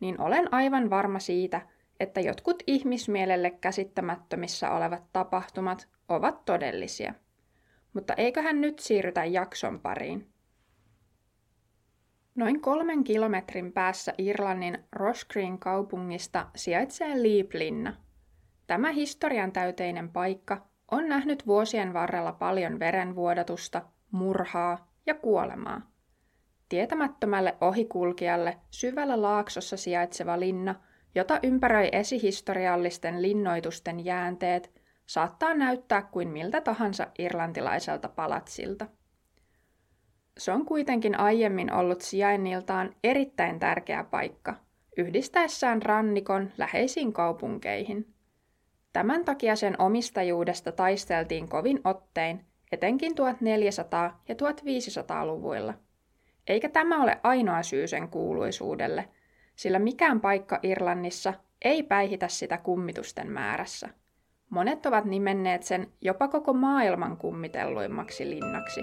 niin olen aivan varma siitä, että jotkut ihmismielelle käsittämättömissä olevat tapahtumat ovat todellisia. Mutta eiköhän nyt siirrytä jakson pariin. Noin kolmen kilometrin päässä Irlannin Roscreen kaupungista sijaitsee Liiplinna. Tämä historian täyteinen paikka on nähnyt vuosien varrella paljon verenvuodatusta, murhaa ja kuolemaa. Tietämättömälle ohikulkijalle syvällä laaksossa sijaitseva linna, jota ympäröi esihistoriallisten linnoitusten jäänteet, saattaa näyttää kuin miltä tahansa irlantilaiselta palatsilta. Se on kuitenkin aiemmin ollut sijainniltaan erittäin tärkeä paikka, yhdistäessään rannikon läheisiin kaupunkeihin. Tämän takia sen omistajuudesta taisteltiin kovin ottein, etenkin 1400- ja 1500-luvuilla – eikä tämä ole ainoa syy sen kuuluisuudelle, sillä mikään paikka Irlannissa ei päihitä sitä kummitusten määrässä. Monet ovat nimenneet sen jopa koko maailman kummitelluimmaksi linnaksi.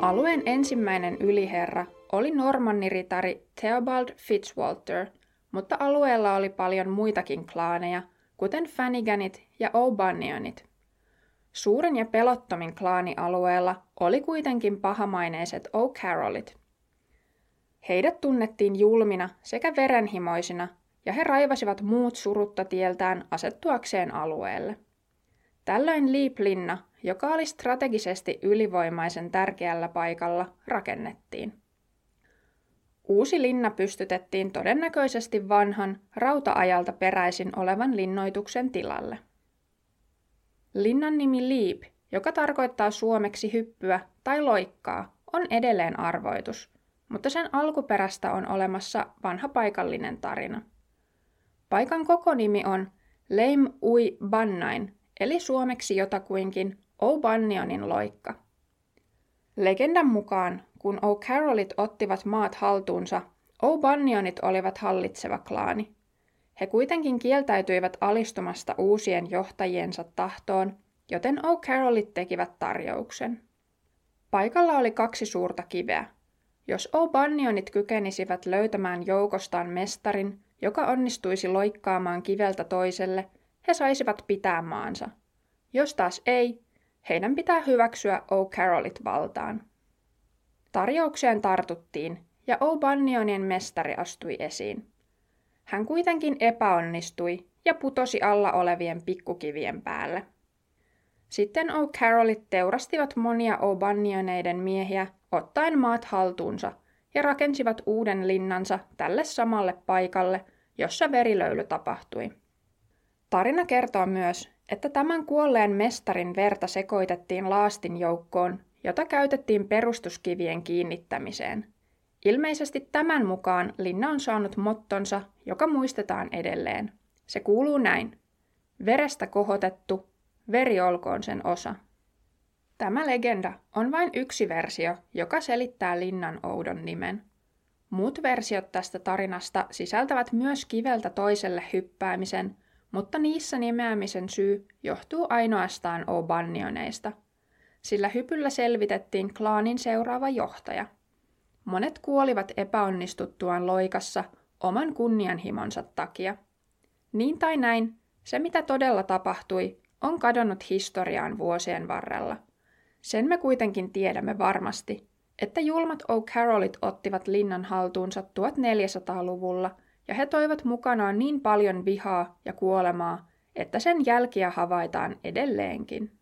Alueen ensimmäinen yliherra oli normanniritari Theobald Fitzwalter, mutta alueella oli paljon muitakin klaaneja, kuten Fanniganit ja O'Bannionit. Suurin ja pelottomin klaani alueella oli kuitenkin pahamaineiset O'Carrollit. Heidät tunnettiin julmina sekä verenhimoisina, ja he raivasivat muut surutta tieltään asettuakseen alueelle. Tällöin Liiplinna, joka oli strategisesti ylivoimaisen tärkeällä paikalla, rakennettiin. Uusi linna pystytettiin todennäköisesti vanhan, rauta-ajalta peräisin olevan linnoituksen tilalle. Linnan nimi Leap, joka tarkoittaa suomeksi hyppyä tai loikkaa, on edelleen arvoitus, mutta sen alkuperästä on olemassa vanha paikallinen tarina. Paikan koko nimi on Leim Ui Bannain, eli suomeksi jotakuinkin O'Bannionin loikka. Legendan mukaan kun O'Carrollit ottivat maat haltuunsa, O'Bannionit olivat hallitseva klaani. He kuitenkin kieltäytyivät alistumasta uusien johtajiensa tahtoon, joten O'Carrollit tekivät tarjouksen. Paikalla oli kaksi suurta kiveä. Jos O'Bannionit kykenisivät löytämään joukostaan mestarin, joka onnistuisi loikkaamaan kiveltä toiselle, he saisivat pitää maansa. Jos taas ei, heidän pitää hyväksyä O'Carrollit valtaan. Tarjoukseen tartuttiin, ja O'Bannionin mestari astui esiin. Hän kuitenkin epäonnistui ja putosi alla olevien pikkukivien päälle. Sitten O'Carrollit teurastivat monia O'Bannioneiden miehiä ottaen maat haltuunsa ja rakensivat uuden linnansa tälle samalle paikalle, jossa verilöyly tapahtui. Tarina kertoo myös, että tämän kuolleen mestarin verta sekoitettiin laastin joukkoon jota käytettiin perustuskivien kiinnittämiseen. Ilmeisesti tämän mukaan linna on saanut mottonsa, joka muistetaan edelleen. Se kuuluu näin. Verestä kohotettu, veri olkoon sen osa. Tämä legenda on vain yksi versio, joka selittää linnan oudon nimen. Muut versiot tästä tarinasta sisältävät myös kiveltä toiselle hyppäämisen, mutta niissä nimeämisen syy johtuu ainoastaan O'Bannioneista – sillä hypyllä selvitettiin klaanin seuraava johtaja. Monet kuolivat epäonnistuttuaan loikassa oman kunnianhimonsa takia. Niin tai näin, se mitä todella tapahtui, on kadonnut historiaan vuosien varrella. Sen me kuitenkin tiedämme varmasti, että julmat O'Carrollit ottivat linnan haltuunsa 1400-luvulla ja he toivat mukanaan niin paljon vihaa ja kuolemaa, että sen jälkiä havaitaan edelleenkin.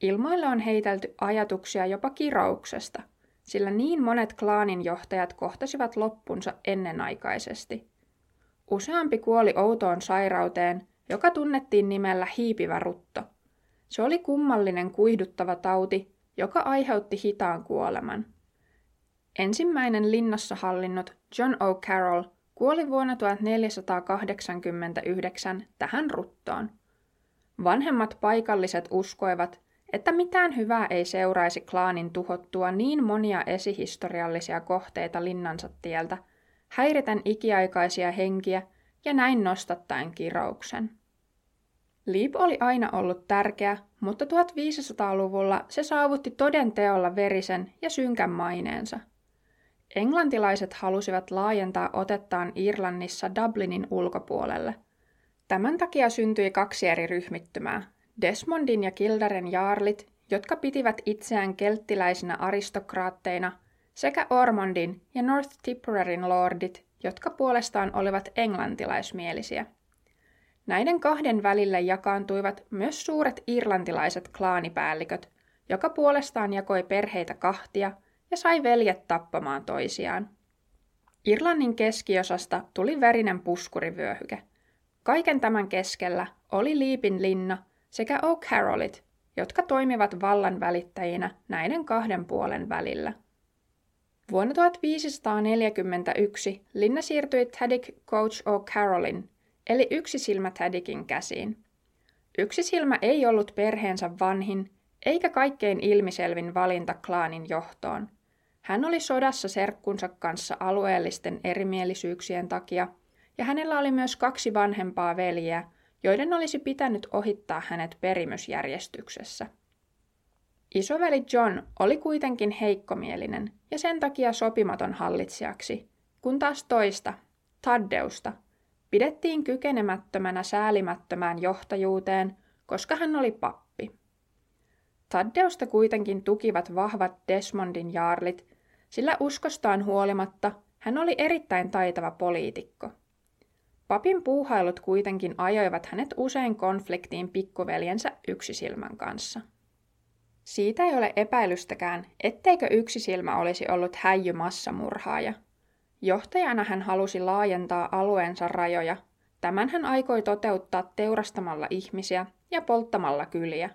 Ilmoille on heitelty ajatuksia jopa kirouksesta, sillä niin monet klaanin johtajat kohtasivat loppunsa ennenaikaisesti. Useampi kuoli outoon sairauteen, joka tunnettiin nimellä hiipivä rutto. Se oli kummallinen kuihduttava tauti, joka aiheutti hitaan kuoleman. Ensimmäinen linnassa hallinnut John O'Carroll kuoli vuonna 1489 tähän ruttoon. Vanhemmat paikalliset uskoivat, että mitään hyvää ei seuraisi klaanin tuhottua niin monia esihistoriallisia kohteita linnansa tieltä, häiriten ikiaikaisia henkiä ja näin nostattaen kirouksen. Liip oli aina ollut tärkeä, mutta 1500-luvulla se saavutti toden teolla verisen ja synkän maineensa. Englantilaiset halusivat laajentaa otettaan Irlannissa Dublinin ulkopuolelle. Tämän takia syntyi kaksi eri ryhmittymää, Desmondin ja Kildaren jaarlit, jotka pitivät itseään kelttiläisinä aristokraatteina, sekä Ormondin ja North Tipperarin lordit, jotka puolestaan olivat englantilaismielisiä. Näiden kahden välille jakaantuivat myös suuret irlantilaiset klaanipäälliköt, joka puolestaan jakoi perheitä kahtia ja sai veljet tappamaan toisiaan. Irlannin keskiosasta tuli verinen puskurivyöhyke. Kaiken tämän keskellä oli Liipin linna sekä O'Carrollit, jotka toimivat vallan välittäjinä näiden kahden puolen välillä. Vuonna 1541 linna siirtyi Taddick Coach O'Carrollin eli yksi silmä Taddikin käsiin. Yksi silmä ei ollut perheensä vanhin, eikä kaikkein ilmiselvin valinta klaanin johtoon. Hän oli sodassa serkkunsa kanssa alueellisten erimielisyyksien takia, ja hänellä oli myös kaksi vanhempaa veljeä, joiden olisi pitänyt ohittaa hänet perimysjärjestyksessä. Isoveli John oli kuitenkin heikkomielinen ja sen takia sopimaton hallitsijaksi, kun taas toista, Taddeusta, pidettiin kykenemättömänä säälimättömään johtajuuteen, koska hän oli pappi. Taddeusta kuitenkin tukivat vahvat Desmondin jaarlit, sillä uskostaan huolimatta hän oli erittäin taitava poliitikko. Papin puuhailut kuitenkin ajoivat hänet usein konfliktiin pikkuveljensä yksisilmän kanssa. Siitä ei ole epäilystäkään, etteikö yksisilmä olisi ollut häijy massamurhaaja. Johtajana hän halusi laajentaa alueensa rajoja. Tämän hän aikoi toteuttaa teurastamalla ihmisiä ja polttamalla kyliä.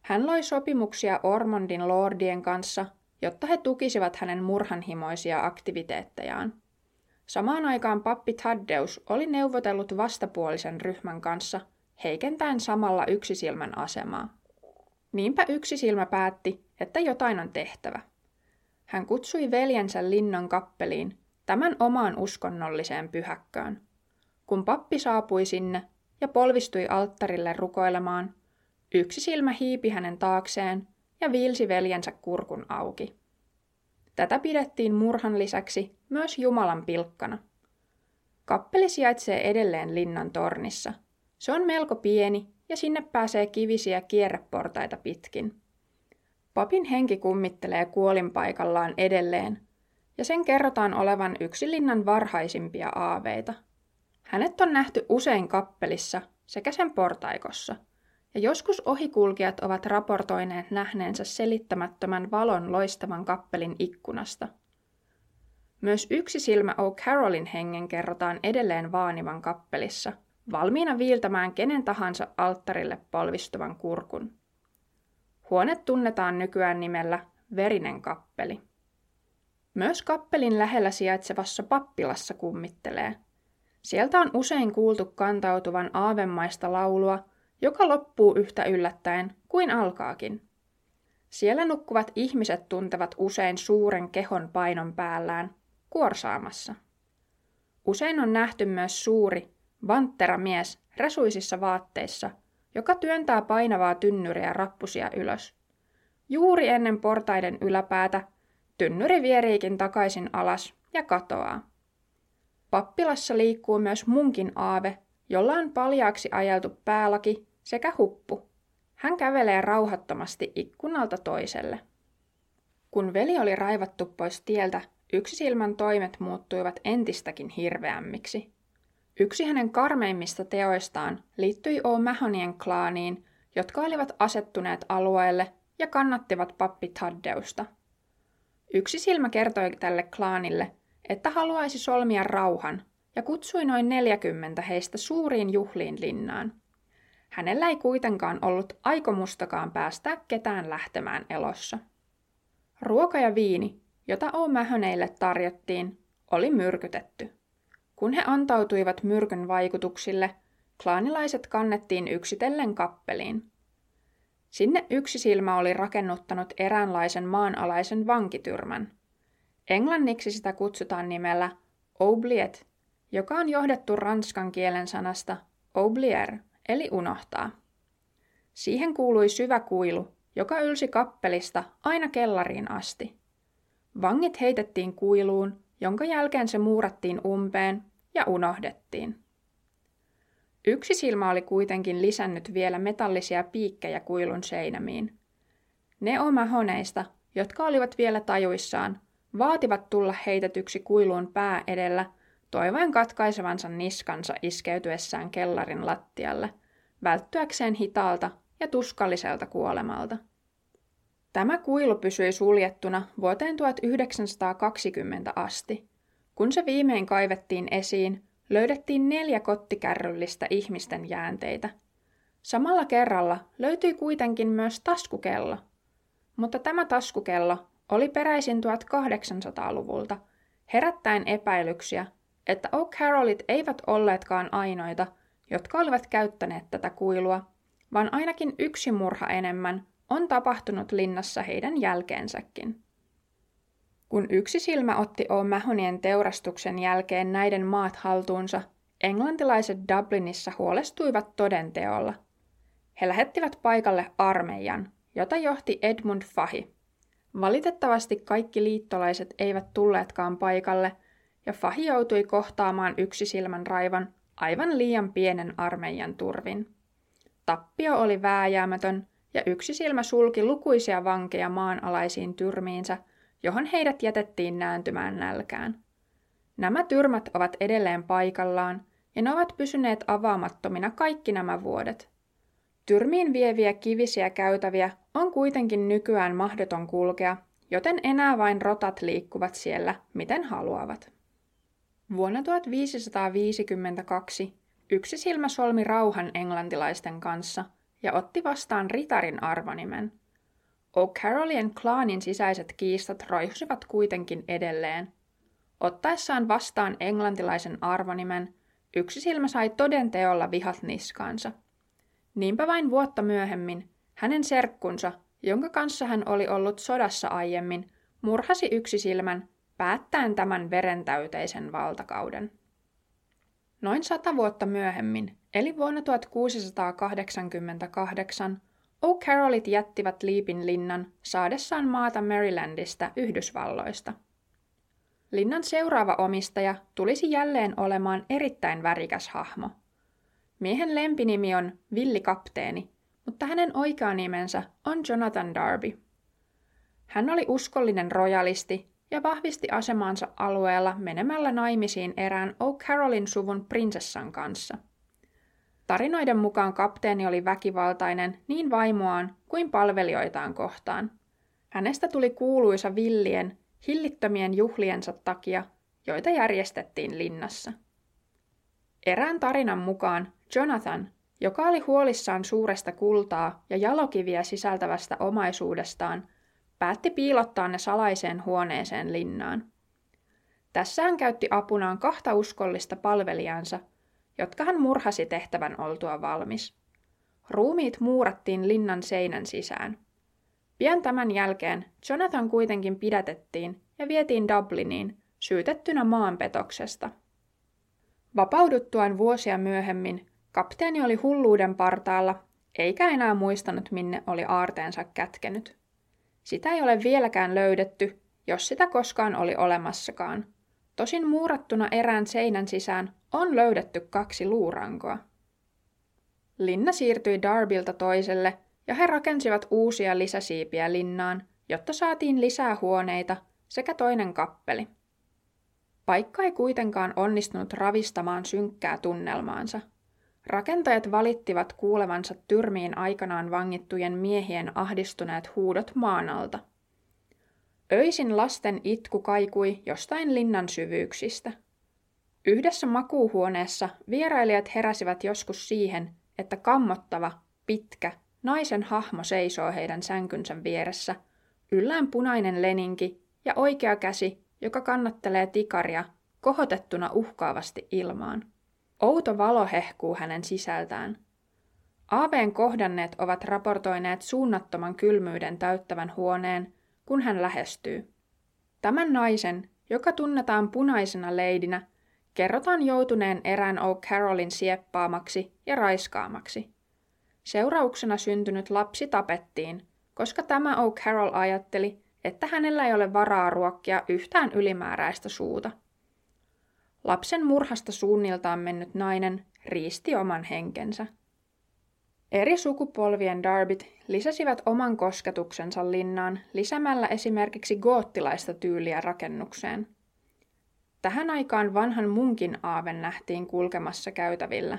Hän loi sopimuksia Ormondin lordien kanssa, jotta he tukisivat hänen murhanhimoisia aktiviteettejaan. Samaan aikaan pappi Taddeus oli neuvotellut vastapuolisen ryhmän kanssa, heikentäen samalla yksisilmän asemaa. Niinpä yksisilmä päätti, että jotain on tehtävä. Hän kutsui veljensä linnan kappeliin, tämän omaan uskonnolliseen pyhäkköön. Kun pappi saapui sinne ja polvistui alttarille rukoilemaan, yksi silmä hiipi hänen taakseen ja viilsi veljensä kurkun auki. Tätä pidettiin murhan lisäksi myös Jumalan pilkkana. Kappeli sijaitsee edelleen linnan tornissa. Se on melko pieni ja sinne pääsee kivisiä kierreportaita pitkin. Papin henki kummittelee kuolinpaikallaan edelleen, ja sen kerrotaan olevan yksi linnan varhaisimpia aaveita. Hänet on nähty usein kappelissa sekä sen portaikossa – ja joskus ohikulkijat ovat raportoineet nähneensä selittämättömän valon loistavan kappelin ikkunasta. Myös yksi silmä O'Carrollin hengen kerrotaan edelleen vaanivan kappelissa, valmiina viiltämään kenen tahansa alttarille polvistuvan kurkun. Huone tunnetaan nykyään nimellä Verinen kappeli. Myös kappelin lähellä sijaitsevassa pappilassa kummittelee. Sieltä on usein kuultu kantautuvan aavemaista laulua – joka loppuu yhtä yllättäen kuin alkaakin. Siellä nukkuvat ihmiset tuntevat usein suuren kehon painon päällään, kuorsaamassa. Usein on nähty myös suuri, vanttera mies vaatteissa, joka työntää painavaa tynnyriä rappusia ylös. Juuri ennen portaiden yläpäätä tynnyri vieriikin takaisin alas ja katoaa. Pappilassa liikkuu myös munkin aave, jolla on paljaaksi ajeltu päälaki sekä huppu. Hän kävelee rauhattomasti ikkunalta toiselle. Kun veli oli raivattu pois tieltä, yksisilmän toimet muuttuivat entistäkin hirveämmiksi. Yksi hänen karmeimmista teoistaan liittyi O'Mahonien klaaniin, jotka olivat asettuneet alueelle ja kannattivat pappi Taddeusta. Yksi silmä kertoi tälle klaanille, että haluaisi solmia rauhan ja kutsui noin 40 heistä suuriin juhliin linnaan. Hänellä ei kuitenkaan ollut aikomustakaan päästää ketään lähtemään elossa. Ruoka ja viini, jota O'Mahoneille tarjottiin, oli myrkytetty. Kun he antautuivat myrkyn vaikutuksille, klaanilaiset kannettiin yksitellen kappeliin. Sinne yksi silmä oli rakennuttanut eräänlaisen maanalaisen vankityrmän. Englanniksi sitä kutsutaan nimellä oubliette, joka on johdettu ranskan kielen sanasta oublier, eli unohtaa. Siihen kuului syvä kuilu, joka ylsi kappelista aina kellariin asti. Vangit heitettiin kuiluun, jonka jälkeen se muurattiin umpeen ja unohdettiin. Yksi silmä oli kuitenkin lisännyt vielä metallisia piikkejä kuilun seinämiin. Ne omahoneista, jotka olivat vielä tajuissaan, vaativat tulla heitetyksi kuiluun pää edellä, toivoen katkaisevansa niskansa iskeytyessään kellarin lattialle, välttyäkseen hitaalta ja tuskalliselta kuolemalta. Tämä kuilu pysyi suljettuna vuoteen 1920 asti. Kun se viimein kaivettiin esiin, löydettiin neljä kottikärryllistä ihmisten jäänteitä. Samalla kerralla löytyi kuitenkin myös taskukello. Mutta tämä taskukello oli peräisin 1800-luvulta, herättäen epäilyksiä, että O'Carrollit eivät olleetkaan ainoita, jotka olivat käyttäneet tätä kuilua, vaan ainakin yksi murha enemmän on tapahtunut linnassa heidän jälkeensäkin. Kun yksi silmä otti O'Mahonien teurastuksen jälkeen näiden maat haltuunsa, englantilaiset Dublinissa huolestuivat todenteolla. He lähettivät paikalle armeijan, jota johti Edmund Fahi. Valitettavasti kaikki liittolaiset eivät tulleetkaan paikalle, ja Fahi joutui kohtaamaan yksisilmän raivan aivan liian pienen armeijan turvin. Tappio oli vääjäämätön, ja yksi silmä sulki lukuisia vankeja maanalaisiin tyrmiinsä – johon heidät jätettiin nääntymään nälkään. Nämä tyrmät ovat edelleen paikallaan, ja ne ovat pysyneet avaamattomina kaikki nämä vuodet. Tyrmiin vieviä kivisiä käytäviä on kuitenkin nykyään mahdoton kulkea, joten enää vain rotat liikkuvat siellä, miten haluavat. Vuonna 1552 yksi silmä solmi rauhan englantilaisten kanssa ja otti vastaan ritarin arvonimen – O'Carrollien klaanin sisäiset kiistat roihsivat kuitenkin edelleen. Ottaessaan vastaan englantilaisen arvonimen, yksi silmä sai toden teolla vihat niskaansa. Niinpä vain vuotta myöhemmin hänen serkkunsa, jonka kanssa hän oli ollut sodassa aiemmin, murhasi yksi silmän päättäen tämän verentäyteisen valtakauden. Noin sata vuotta myöhemmin, eli vuonna 1688, O'Carrollit jättivät Liipin linnan saadessaan maata Marylandista Yhdysvalloista. Linnan seuraava omistaja tulisi jälleen olemaan erittäin värikäs hahmo. Miehen lempinimi on Villi Kapteeni, mutta hänen oikea nimensä on Jonathan Darby. Hän oli uskollinen rojalisti ja vahvisti asemansa alueella menemällä naimisiin erään O'Carrollin suvun prinsessan kanssa – Tarinoiden mukaan kapteeni oli väkivaltainen niin vaimoaan kuin palvelijoitaan kohtaan. Hänestä tuli kuuluisa villien, hillittömien juhliensa takia, joita järjestettiin linnassa. Erään tarinan mukaan Jonathan, joka oli huolissaan suuresta kultaa ja jalokiviä sisältävästä omaisuudestaan, päätti piilottaa ne salaiseen huoneeseen linnaan. Tässä hän käytti apunaan kahta uskollista palvelijansa – jotka hän murhasi tehtävän oltua valmis. Ruumiit muurattiin linnan seinän sisään. Pian tämän jälkeen Jonathan kuitenkin pidätettiin ja vietiin Dubliniin syytettynä maanpetoksesta. Vapauduttuaan vuosia myöhemmin kapteeni oli hulluuden partaalla, eikä enää muistanut minne oli aarteensa kätkenyt. Sitä ei ole vieläkään löydetty, jos sitä koskaan oli olemassakaan. Tosin muurattuna erään seinän sisään on löydetty kaksi luurankoa. Linna siirtyi Darbilta toiselle ja he rakensivat uusia lisäsiipiä linnaan, jotta saatiin lisää huoneita sekä toinen kappeli. Paikka ei kuitenkaan onnistunut ravistamaan synkkää tunnelmaansa. Rakentajat valittivat kuulevansa tyrmiin aikanaan vangittujen miehien ahdistuneet huudot maan alta. Öisin lasten itku kaikui jostain linnan syvyyksistä – Yhdessä makuuhuoneessa vierailijat heräsivät joskus siihen, että kammottava, pitkä, naisen hahmo seisoo heidän sänkynsä vieressä, yllään punainen leninki ja oikea käsi, joka kannattelee tikaria, kohotettuna uhkaavasti ilmaan. Outo valo hehkuu hänen sisältään. Aaveen kohdanneet ovat raportoineet suunnattoman kylmyyden täyttävän huoneen, kun hän lähestyy. Tämän naisen, joka tunnetaan punaisena leidinä, kerrotaan joutuneen erään O'Carrollin sieppaamaksi ja raiskaamaksi. Seurauksena syntynyt lapsi tapettiin, koska tämä O'Carroll ajatteli, että hänellä ei ole varaa ruokkia yhtään ylimääräistä suuta. Lapsen murhasta suunniltaan mennyt nainen riisti oman henkensä. Eri sukupolvien Darbit lisäsivät oman kosketuksensa linnaan lisämällä esimerkiksi goottilaista tyyliä rakennukseen. Tähän aikaan vanhan munkin aaven nähtiin kulkemassa käytävillä.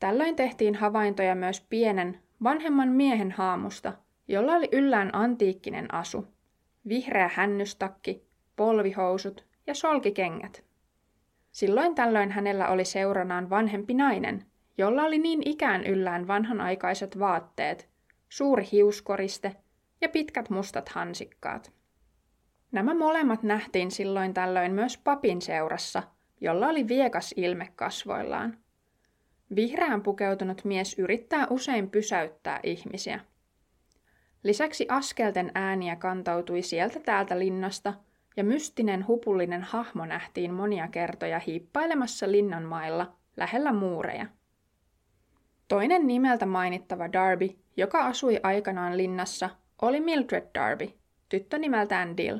Tällöin tehtiin havaintoja myös pienen, vanhemman miehen haamusta, jolla oli yllään antiikkinen asu, vihreä hännystakki, polvihousut ja solkikengät. Silloin tällöin hänellä oli seuranaan vanhempi nainen, jolla oli niin ikään yllään vanhanaikaiset vaatteet, suuri hiuskoriste ja pitkät mustat hansikkaat. Nämä molemmat nähtiin silloin tällöin myös papin seurassa, jolla oli viekas ilme kasvoillaan. Vihreään pukeutunut mies yrittää usein pysäyttää ihmisiä. Lisäksi askelten ääniä kantautui sieltä täältä linnasta, ja mystinen hupullinen hahmo nähtiin monia kertoja hiippailemassa linnanmailla lähellä muureja. Toinen nimeltä mainittava Darby, joka asui aikanaan linnassa, oli Mildred Darby, tyttö nimeltään Dill.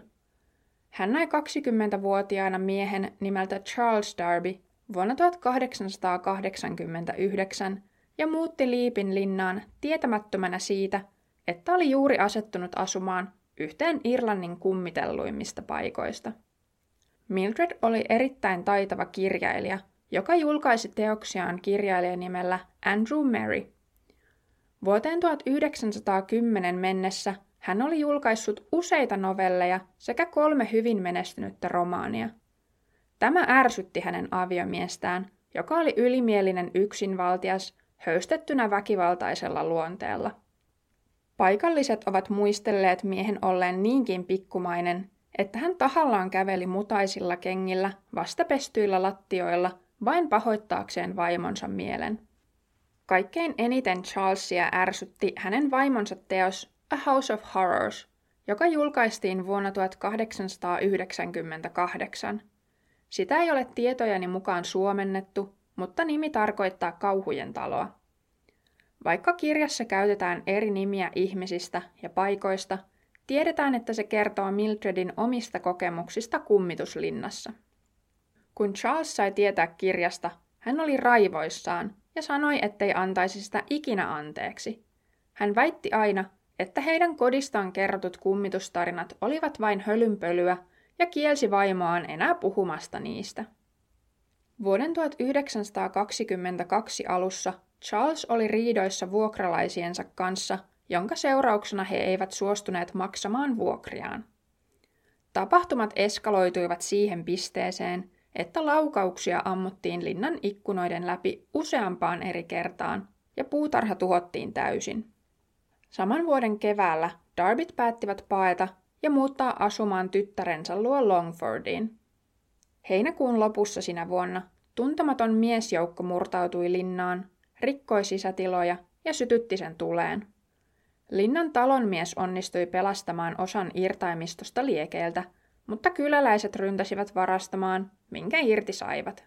Hän nai 20-vuotiaana miehen nimeltä Charles Darby vuonna 1889 ja muutti Liipin linnaan tietämättömänä siitä, että oli juuri asettunut asumaan yhteen Irlannin kummitelluimmista paikoista. Mildred oli erittäin taitava kirjailija – joka julkaisi teoksiaan kirjailijan nimellä Andrew Mary. Vuoteen 1910 mennessä hän oli julkaissut useita novelleja sekä kolme hyvin menestynyttä romaania. Tämä ärsytti hänen aviomiestään, joka oli ylimielinen yksinvaltias, höystettynä väkivaltaisella luonteella. Paikalliset ovat muistelleet miehen olleen niinkin pikkumainen, että hän tahallaan käveli mutaisilla kengillä vastapestyillä lattioilla vain pahoittaakseen vaimonsa mielen. Kaikkein eniten Charlesia ärsytti hänen vaimonsa teos A House of Horrors, joka julkaistiin vuonna 1898. Sitä ei ole tietojani mukaan suomennettu, mutta nimi tarkoittaa kauhujen taloa. Vaikka kirjassa käytetään eri nimiä ihmisistä ja paikoista, tiedetään, että se kertoo Mildredin omista kokemuksista kummituslinnassa. Kun Charles sai tietää kirjasta, hän oli raivoissaan ja sanoi, ettei antaisi sitä ikinä anteeksi. Hän väitti aina, että heidän kodistaan kerrotut kummitustarinat olivat vain hölynpölyä ja kielsi vaimoaan enää puhumasta niistä. Vuoden 1922 alussa Charles oli riidoissa vuokralaisiensa kanssa, jonka seurauksena he eivät suostuneet maksamaan vuokriaan. Tapahtumat eskaloituivat siihen pisteeseen, että laukauksia ammuttiin linnan ikkunoiden läpi useampaan eri kertaan ja puutarha tuhottiin täysin. Saman vuoden keväällä Darbit päättivät paeta ja muuttaa asumaan tyttärensä luo Longfordiin. Heinäkuun lopussa sinä vuonna tuntematon miesjoukko murtautui linnaan, rikkoi sisätiloja ja sytytti sen tuleen. Linnan talonmies onnistui pelastamaan osan irtaimistosta liekeiltä – mutta kyläläiset ryntäsivät varastamaan, minkä irti saivat.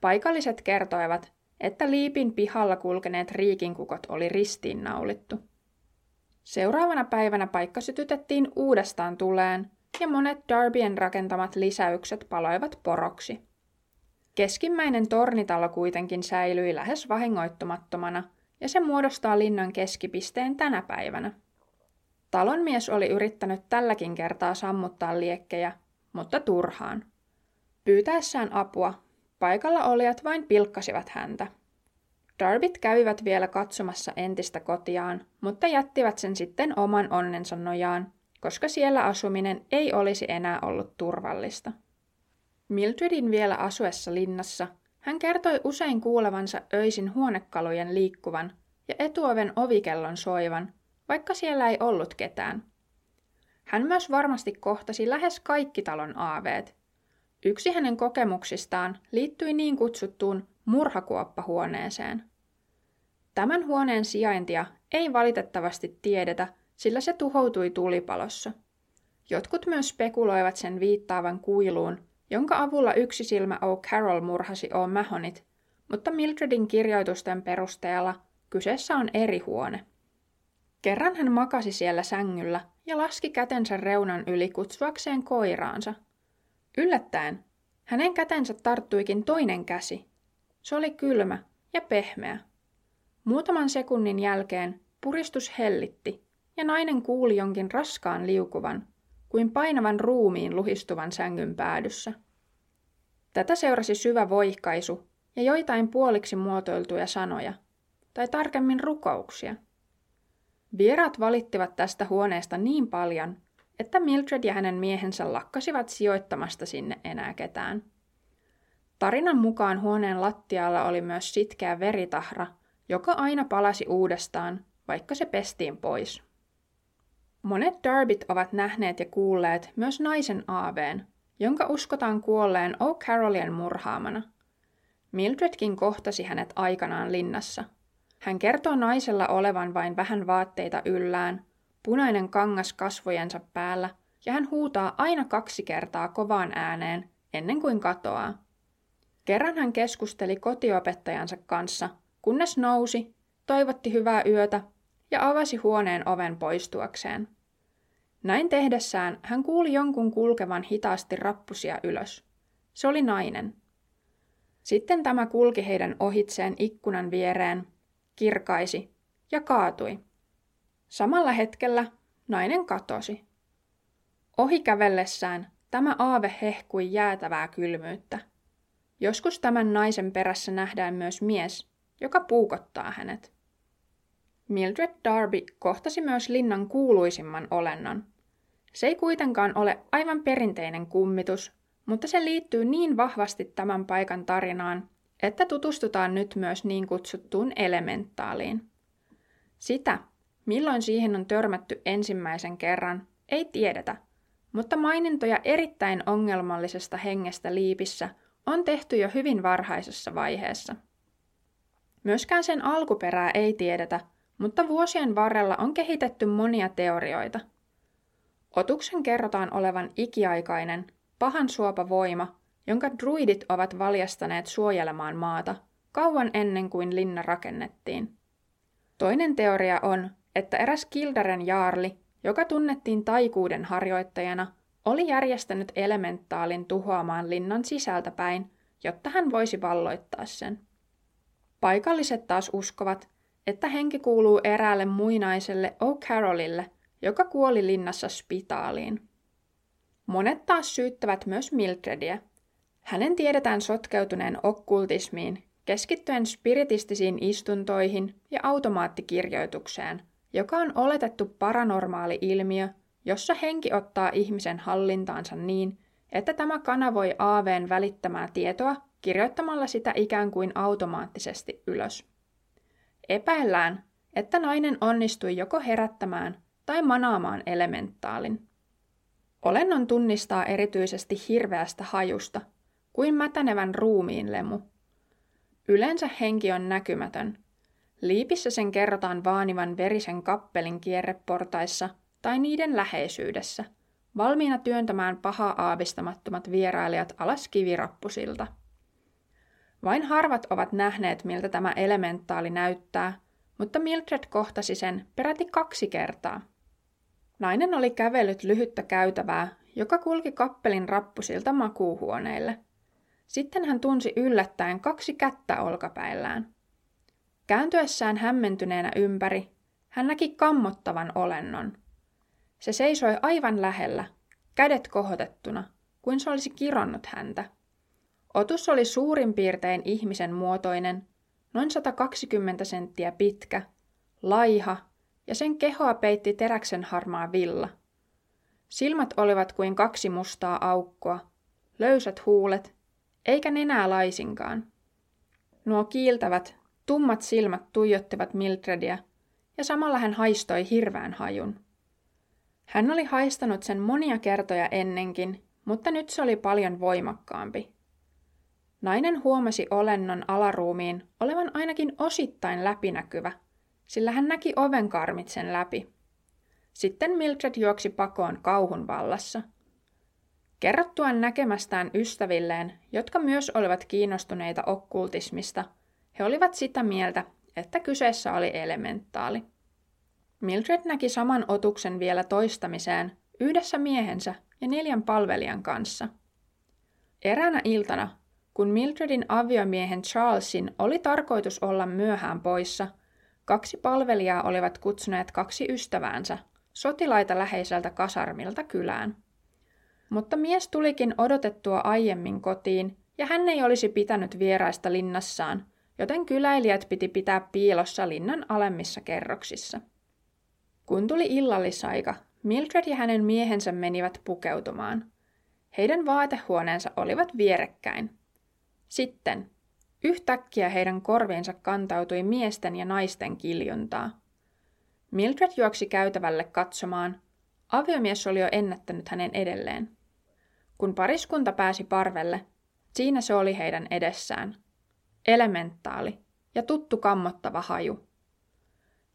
Paikalliset kertoivat, että liipin pihalla kulkeneet riikinkukot oli ristiinnaulittu. Seuraavana päivänä paikka sytytettiin uudestaan tuleen ja monet Darbien rakentamat lisäykset paloivat poroksi. Keskimmäinen tornitalo kuitenkin säilyi lähes vahingoittumattomana ja se muodostaa linnan keskipisteen tänä päivänä. Talonmies oli yrittänyt tälläkin kertaa sammuttaa liekkejä, mutta turhaan. Pyytäessään apua, paikalla olijat vain pilkkasivat häntä. Darbit kävivät vielä katsomassa entistä kotiaan, mutta jättivät sen sitten oman onnensa nojaan, koska siellä asuminen ei olisi enää ollut turvallista. Mildredin vielä asuessa linnassa hän kertoi usein kuulevansa öisin huonekalujen liikkuvan ja etuoven ovikellon soivan, vaikka siellä ei ollut ketään. Hän myös varmasti kohtasi lähes kaikki talon aaveet. Yksi hänen kokemuksistaan liittyi niin kutsuttuun murhakuoppahuoneeseen. Tämän huoneen sijaintia ei valitettavasti tiedetä, sillä se tuhoutui tulipalossa. Jotkut myös spekuloivat sen viittaavan kuiluun, jonka avulla yksi silmä O'Carroll murhasi O'Mahonit, mutta Mildredin kirjoitusten perusteella kyseessä on eri huone. Kerran hän makasi siellä sängyllä ja laski kätensä reunan yli kutsuakseen koiraansa. Yllättäen hänen kätensä tarttuikin toinen käsi. Se oli kylmä ja pehmeä. Muutaman sekunnin jälkeen puristus hellitti ja nainen kuuli jonkin raskaan liukuvan, kuin painavan ruumiin luhistuvan sängyn päädyssä. Tätä seurasi syvä voihkaisu ja joitain puoliksi muotoiltuja sanoja, tai tarkemmin rukouksia. Vieraat valittivat tästä huoneesta niin paljon, että Mildred ja hänen miehensä lakkasivat sijoittamasta sinne enää ketään. Tarinan mukaan huoneen lattialla oli myös sitkeä veritahra, joka aina palasi uudestaan, vaikka se pestiin pois. Monet Darbyt ovat nähneet ja kuulleet myös naisen aaveen, jonka uskotaan kuolleen O'Carrollien murhaamana. Mildredkin kohtasi hänet aikanaan linnassa. Hän kertoo naisella olevan vain vähän vaatteita yllään, punainen kangas kasvojensa päällä, ja hän huutaa aina kaksi kertaa kovaan ääneen ennen kuin katoaa. Kerran hän keskusteli kotiopettajansa kanssa, kunnes nousi, toivotti hyvää yötä ja avasi huoneen oven poistuakseen. Näin tehdessään hän kuuli jonkun kulkevan hitaasti rappusia ylös. Se oli nainen. Sitten tämä kulki heidän ohitseen ikkunan viereen, kirkaisi ja kaatui. Samalla hetkellä nainen katosi. Ohi kävellessään tämä aave hehkui jäätävää kylmyyttä. Joskus tämän naisen perässä nähdään myös mies, joka puukottaa hänet. Mildred Darby kohtasi myös linnan kuuluisimman olennon. Se ei kuitenkaan ole aivan perinteinen kummitus, mutta se liittyy niin vahvasti tämän paikan tarinaan, että tutustutaan nyt myös niin kutsuttuun elementaaliin. Sitä, milloin siihen on törmätty ensimmäisen kerran, ei tiedetä, mutta mainintoja erittäin ongelmallisesta hengestä liipissä on tehty jo hyvin varhaisessa vaiheessa. Myöskään sen alkuperää ei tiedetä, mutta vuosien varrella on kehitetty monia teorioita. Otuksen kerrotaan olevan ikiaikainen, pahan suopa voima, jonka druidit ovat valjastaneet suojelemaan maata kauan ennen kuin linna rakennettiin. Toinen teoria on, että eräs Kildaren jaarli, joka tunnettiin taikuuden harjoittajana, oli järjestänyt elementaalin tuhoamaan linnan sisältä päin, jotta hän voisi valloittaa sen. Paikalliset taas uskovat, että henki kuuluu eräälle muinaiselle O'Carrollille, joka kuoli linnassa spitaaliin. Monet taas syyttävät myös Mildrediä. Hänen tiedetään sotkeutuneen okkultismiin, keskittyen spiritistisiin istuntoihin ja automaattikirjoitukseen, joka on oletettu paranormaali ilmiö, jossa henki ottaa ihmisen hallintaansa niin, että tämä kanavoi aaveen välittämää tietoa kirjoittamalla sitä ikään kuin automaattisesti ylös. Epäillään, että nainen onnistui joko herättämään tai manaamaan elementaalin. Olennon tunnistaa erityisesti hirveästä hajusta, kuin mätänevän ruumiin lemu. Yleensä henki on näkymätön. Liipissä sen kerrotaan vaanivan verisen kappelin kierreportaissa tai niiden läheisyydessä, valmiina työntämään pahaa aavistamattomat vierailijat alas kivirappusilta. Vain harvat ovat nähneet, miltä tämä elementaali näyttää, mutta Mildred kohtasi sen peräti kaksi kertaa. Nainen oli kävellyt lyhyttä käytävää, joka kulki kappelin rappusilta makuuhuoneille. Sitten hän tunsi yllättäen kaksi kättä olkapäillään. Kääntyessään hämmentyneenä ympäri, hän näki kammottavan olennon. Se seisoi aivan lähellä, kädet kohotettuna, kuin se olisi kironnut häntä. Otus oli suurin piirtein ihmisen muotoinen, noin 120 senttiä pitkä, laiha ja sen kehoa peitti teräksen harmaa villa. Silmät olivat kuin kaksi mustaa aukkoa, löysät huulet, eikä nenää laisinkaan. Nuo kiiltävät, tummat silmät tuijottivat Mildredia, ja samalla hän haistoi hirveän hajun. Hän oli haistanut sen monia kertoja ennenkin, mutta nyt se oli paljon voimakkaampi. Nainen huomasi olennon alaruumiin olevan ainakin osittain läpinäkyvä, sillä hän näki ovenkarmit sen läpi. Sitten Mildred juoksi pakoon kauhun vallassa. Kerrottuaan näkemästään ystävilleen, jotka myös olivat kiinnostuneita okkultismista, he olivat sitä mieltä, että kyseessä oli elementaali. Mildred näki saman otuksen vielä toistamiseen yhdessä miehensä ja neljän palvelijan kanssa. Eräänä iltana, kun Mildredin aviomiehen Charlesin oli tarkoitus olla myöhään poissa, kaksi palvelijaa olivat kutsuneet kaksi ystäväänsä, sotilaita läheiseltä kasarmilta kylään. Mutta mies tulikin odotettua aiemmin kotiin, ja hän ei olisi pitänyt vieraista linnassaan, joten kyläilijät piti pitää piilossa linnan alemmissa kerroksissa. Kun tuli illallisaika, Mildred ja hänen miehensä menivät pukeutumaan. Heidän vaatehuoneensa olivat vierekkäin. Sitten yhtäkkiä heidän korviinsa kantautui miesten ja naisten kiljuntaa. Mildred juoksi käytävälle katsomaan. Aviomies oli jo ennättänyt hänen edelleen. Kun pariskunta pääsi parvelle, siinä se oli heidän edessään. Elementaali ja tuttu kammottava haju.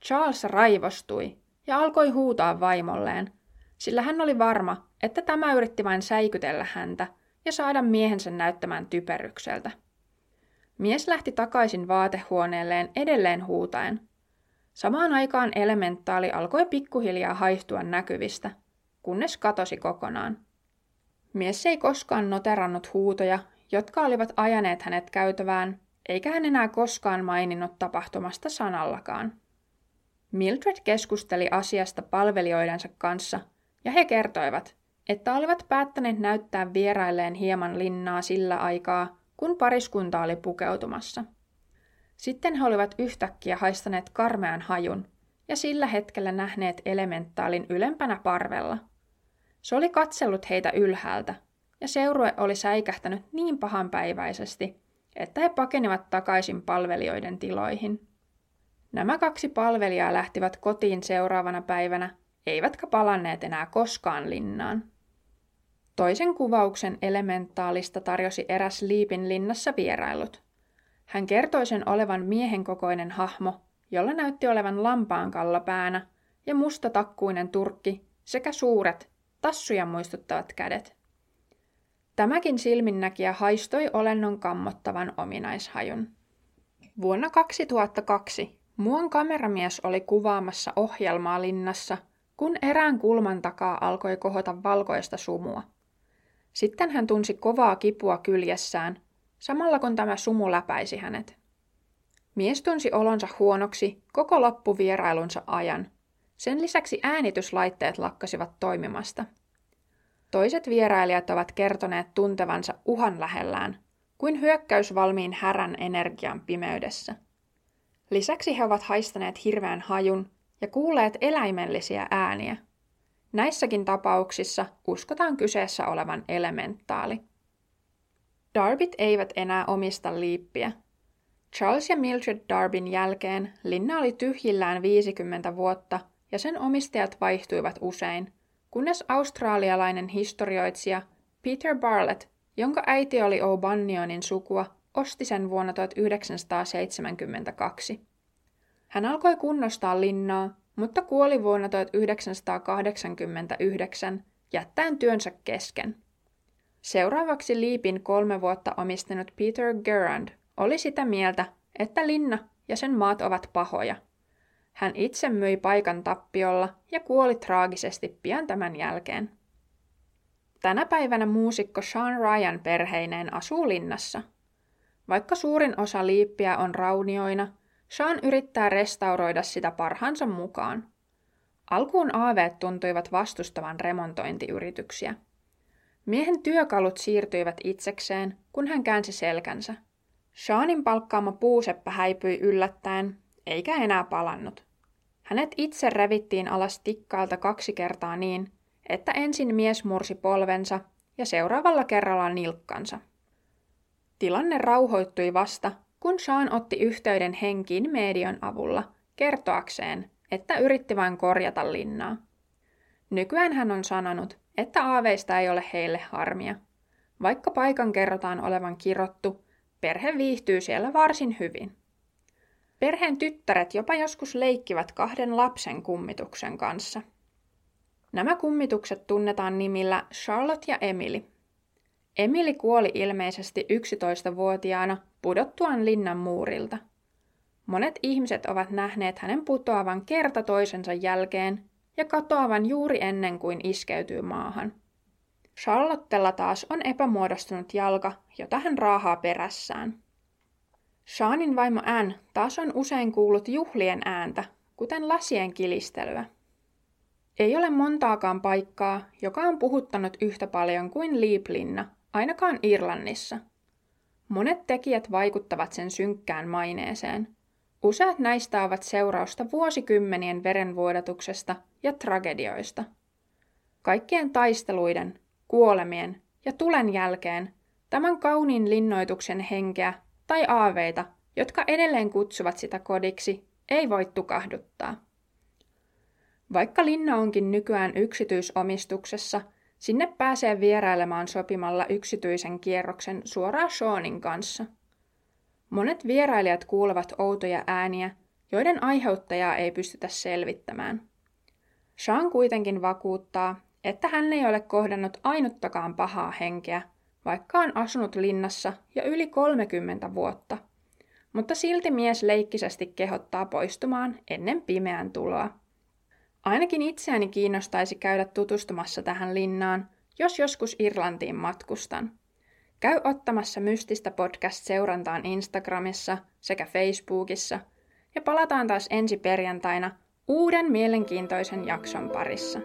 Charles raivostui ja alkoi huutaa vaimolleen, sillä hän oli varma, että tämä yritti vain säikytellä häntä ja saada miehensä näyttämään typerykseltä. Mies lähti takaisin vaatehuoneelleen edelleen huutaen. Samaan aikaan elementaali alkoi pikkuhiljaa haihtua näkyvistä, kunnes katosi kokonaan. Mies ei koskaan noterannut huutoja, jotka olivat ajaneet hänet käytävään, eikä hän enää koskaan maininnut tapahtumasta sanallakaan. Mildred keskusteli asiasta palvelijoidensa kanssa, ja he kertoivat, että olivat päättäneet näyttää vierailleen hieman linnaa sillä aikaa, kun pariskunta oli pukeutumassa. Sitten he olivat yhtäkkiä haistaneet karmean hajun ja sillä hetkellä nähneet elementaalin ylempänä parvella. Se oli katsellut heitä ylhäältä, ja seurue oli säikähtänyt niin pahanpäiväisesti, että he pakenivat takaisin palvelijoiden tiloihin. Nämä kaksi palvelijaa lähtivät kotiin seuraavana päivänä, eivätkä palanneet enää koskaan linnaan. Toisen kuvauksen elementaalista tarjosi eräs Liipin linnassa vierailut. Hän kertoi sen olevan miehen kokoinen hahmo, jolla näytti olevan lampaan päänä ja musta takkuinen turkki sekä suuret, tassuja muistuttavat kädet. Tämäkin silminnäkijä haistoi olennon kammottavan ominaishajun. Vuonna 2002 Muon kameramies oli kuvaamassa ohjelmaa linnassa, kun erään kulman takaa alkoi kohota valkoista sumua. Sitten hän tunsi kovaa kipua kyljessään, samalla kun tämä sumu läpäisi hänet. Mies tunsi olonsa huonoksi koko loppuvierailunsa ajan. Sen lisäksi äänityslaitteet lakkasivat toimimasta. Toiset vierailijat ovat kertoneet tuntevansa uhan lähellään, kuin hyökkäysvalmiin härän energian pimeydessä. Lisäksi he ovat haistaneet hirveän hajun ja kuulleet eläimellisiä ääniä. Näissäkin tapauksissa uskotaan kyseessä olevan elementaali. Darbit eivät enää omista liippiä. Charles ja Mildred Darbin jälkeen linna oli tyhjillään 50 vuotta ja sen omistajat vaihtuivat usein, kunnes australialainen historioitsija Peter Barlett, jonka äiti oli O'Banionin sukua, osti sen vuonna 1972. Hän alkoi kunnostaa linnaa, mutta kuoli vuonna 1989 jättäen työnsä kesken. Seuraavaksi Liipin kolme vuotta omistanut Peter Gerrand oli sitä mieltä, että linna ja sen maat ovat pahoja. Hän itse myi paikan tappiolla ja kuoli traagisesti pian tämän jälkeen. Tänä päivänä muusikko Sean Ryan perheineen asuu linnassa – vaikka suurin osa liippiä on raunioina, Sean yrittää restauroida sitä parhaansa mukaan. Alkuun aaveet tuntuivat vastustavan remontointiyrityksiä. Miehen työkalut siirtyivät itsekseen, kun hän käänsi selkänsä. Seanin palkkaama puuseppä häipyi yllättäen, eikä enää palannut. Hänet itse revittiin alas tikkaalta kaksi kertaa niin, että ensin mies mursi polvensa ja seuraavalla kerralla nilkkansa. Tilanne rauhoittui vasta, kun Sean otti yhteyden henkiin median avulla kertoakseen, että yritti vain korjata linnaa. Nykyään hän on sanonut, että aaveista ei ole heille harmia. Vaikka paikan kerrotaan olevan kirottu, perhe viihtyy siellä varsin hyvin. Perheen tyttäret jopa joskus leikkivät kahden lapsen kummituksen kanssa. Nämä kummitukset tunnetaan nimillä Charlotte ja Emily. Emily kuoli ilmeisesti 11-vuotiaana pudottuaan linnan muurilta. Monet ihmiset ovat nähneet hänen putoavan kerta toisensa jälkeen ja katoavan juuri ennen kuin iskeytyy maahan. Charlottella taas on epämuodostunut jalka, jota hän raahaa perässään. Seanin vaimo Ann taas on usein kuullut juhlien ääntä, kuten lasien kilistelyä. Ei ole montaakaan paikkaa, joka on puhuttanut yhtä paljon kuin Liiplinna, ainakaan Irlannissa. Monet tekijät vaikuttavat sen synkkään maineeseen. Useat näistä ovat seurausta vuosikymmenien verenvuodatuksesta ja tragedioista. Kaikkien taisteluiden, kuolemien ja tulen jälkeen tämän kauniin linnoituksen henkeä tai aaveita, jotka edelleen kutsuvat sitä kodiksi, ei voi tukahduttaa. Vaikka linna onkin nykyään yksityisomistuksessa, sinne pääsee vierailemaan sopimalla yksityisen kierroksen suoraan Seanin kanssa. Monet vierailijat kuulevat outoja ääniä, joiden aiheuttajaa ei pystytä selvittämään. Sean kuitenkin vakuuttaa, että hän ei ole kohdannut ainuttakaan pahaa henkeä, vaikka on asunut linnassa jo yli 30 vuotta. Mutta silti mies leikkisesti kehottaa poistumaan ennen pimeän tuloa. Ainakin itseäni kiinnostaisi käydä tutustumassa tähän linnaan, jos joskus Irlantiin matkustan. Käy ottamassa Mystistä podcast-seurantaan Instagramissa sekä Facebookissa ja palataan taas ensi perjantaina uuden mielenkiintoisen jakson parissa.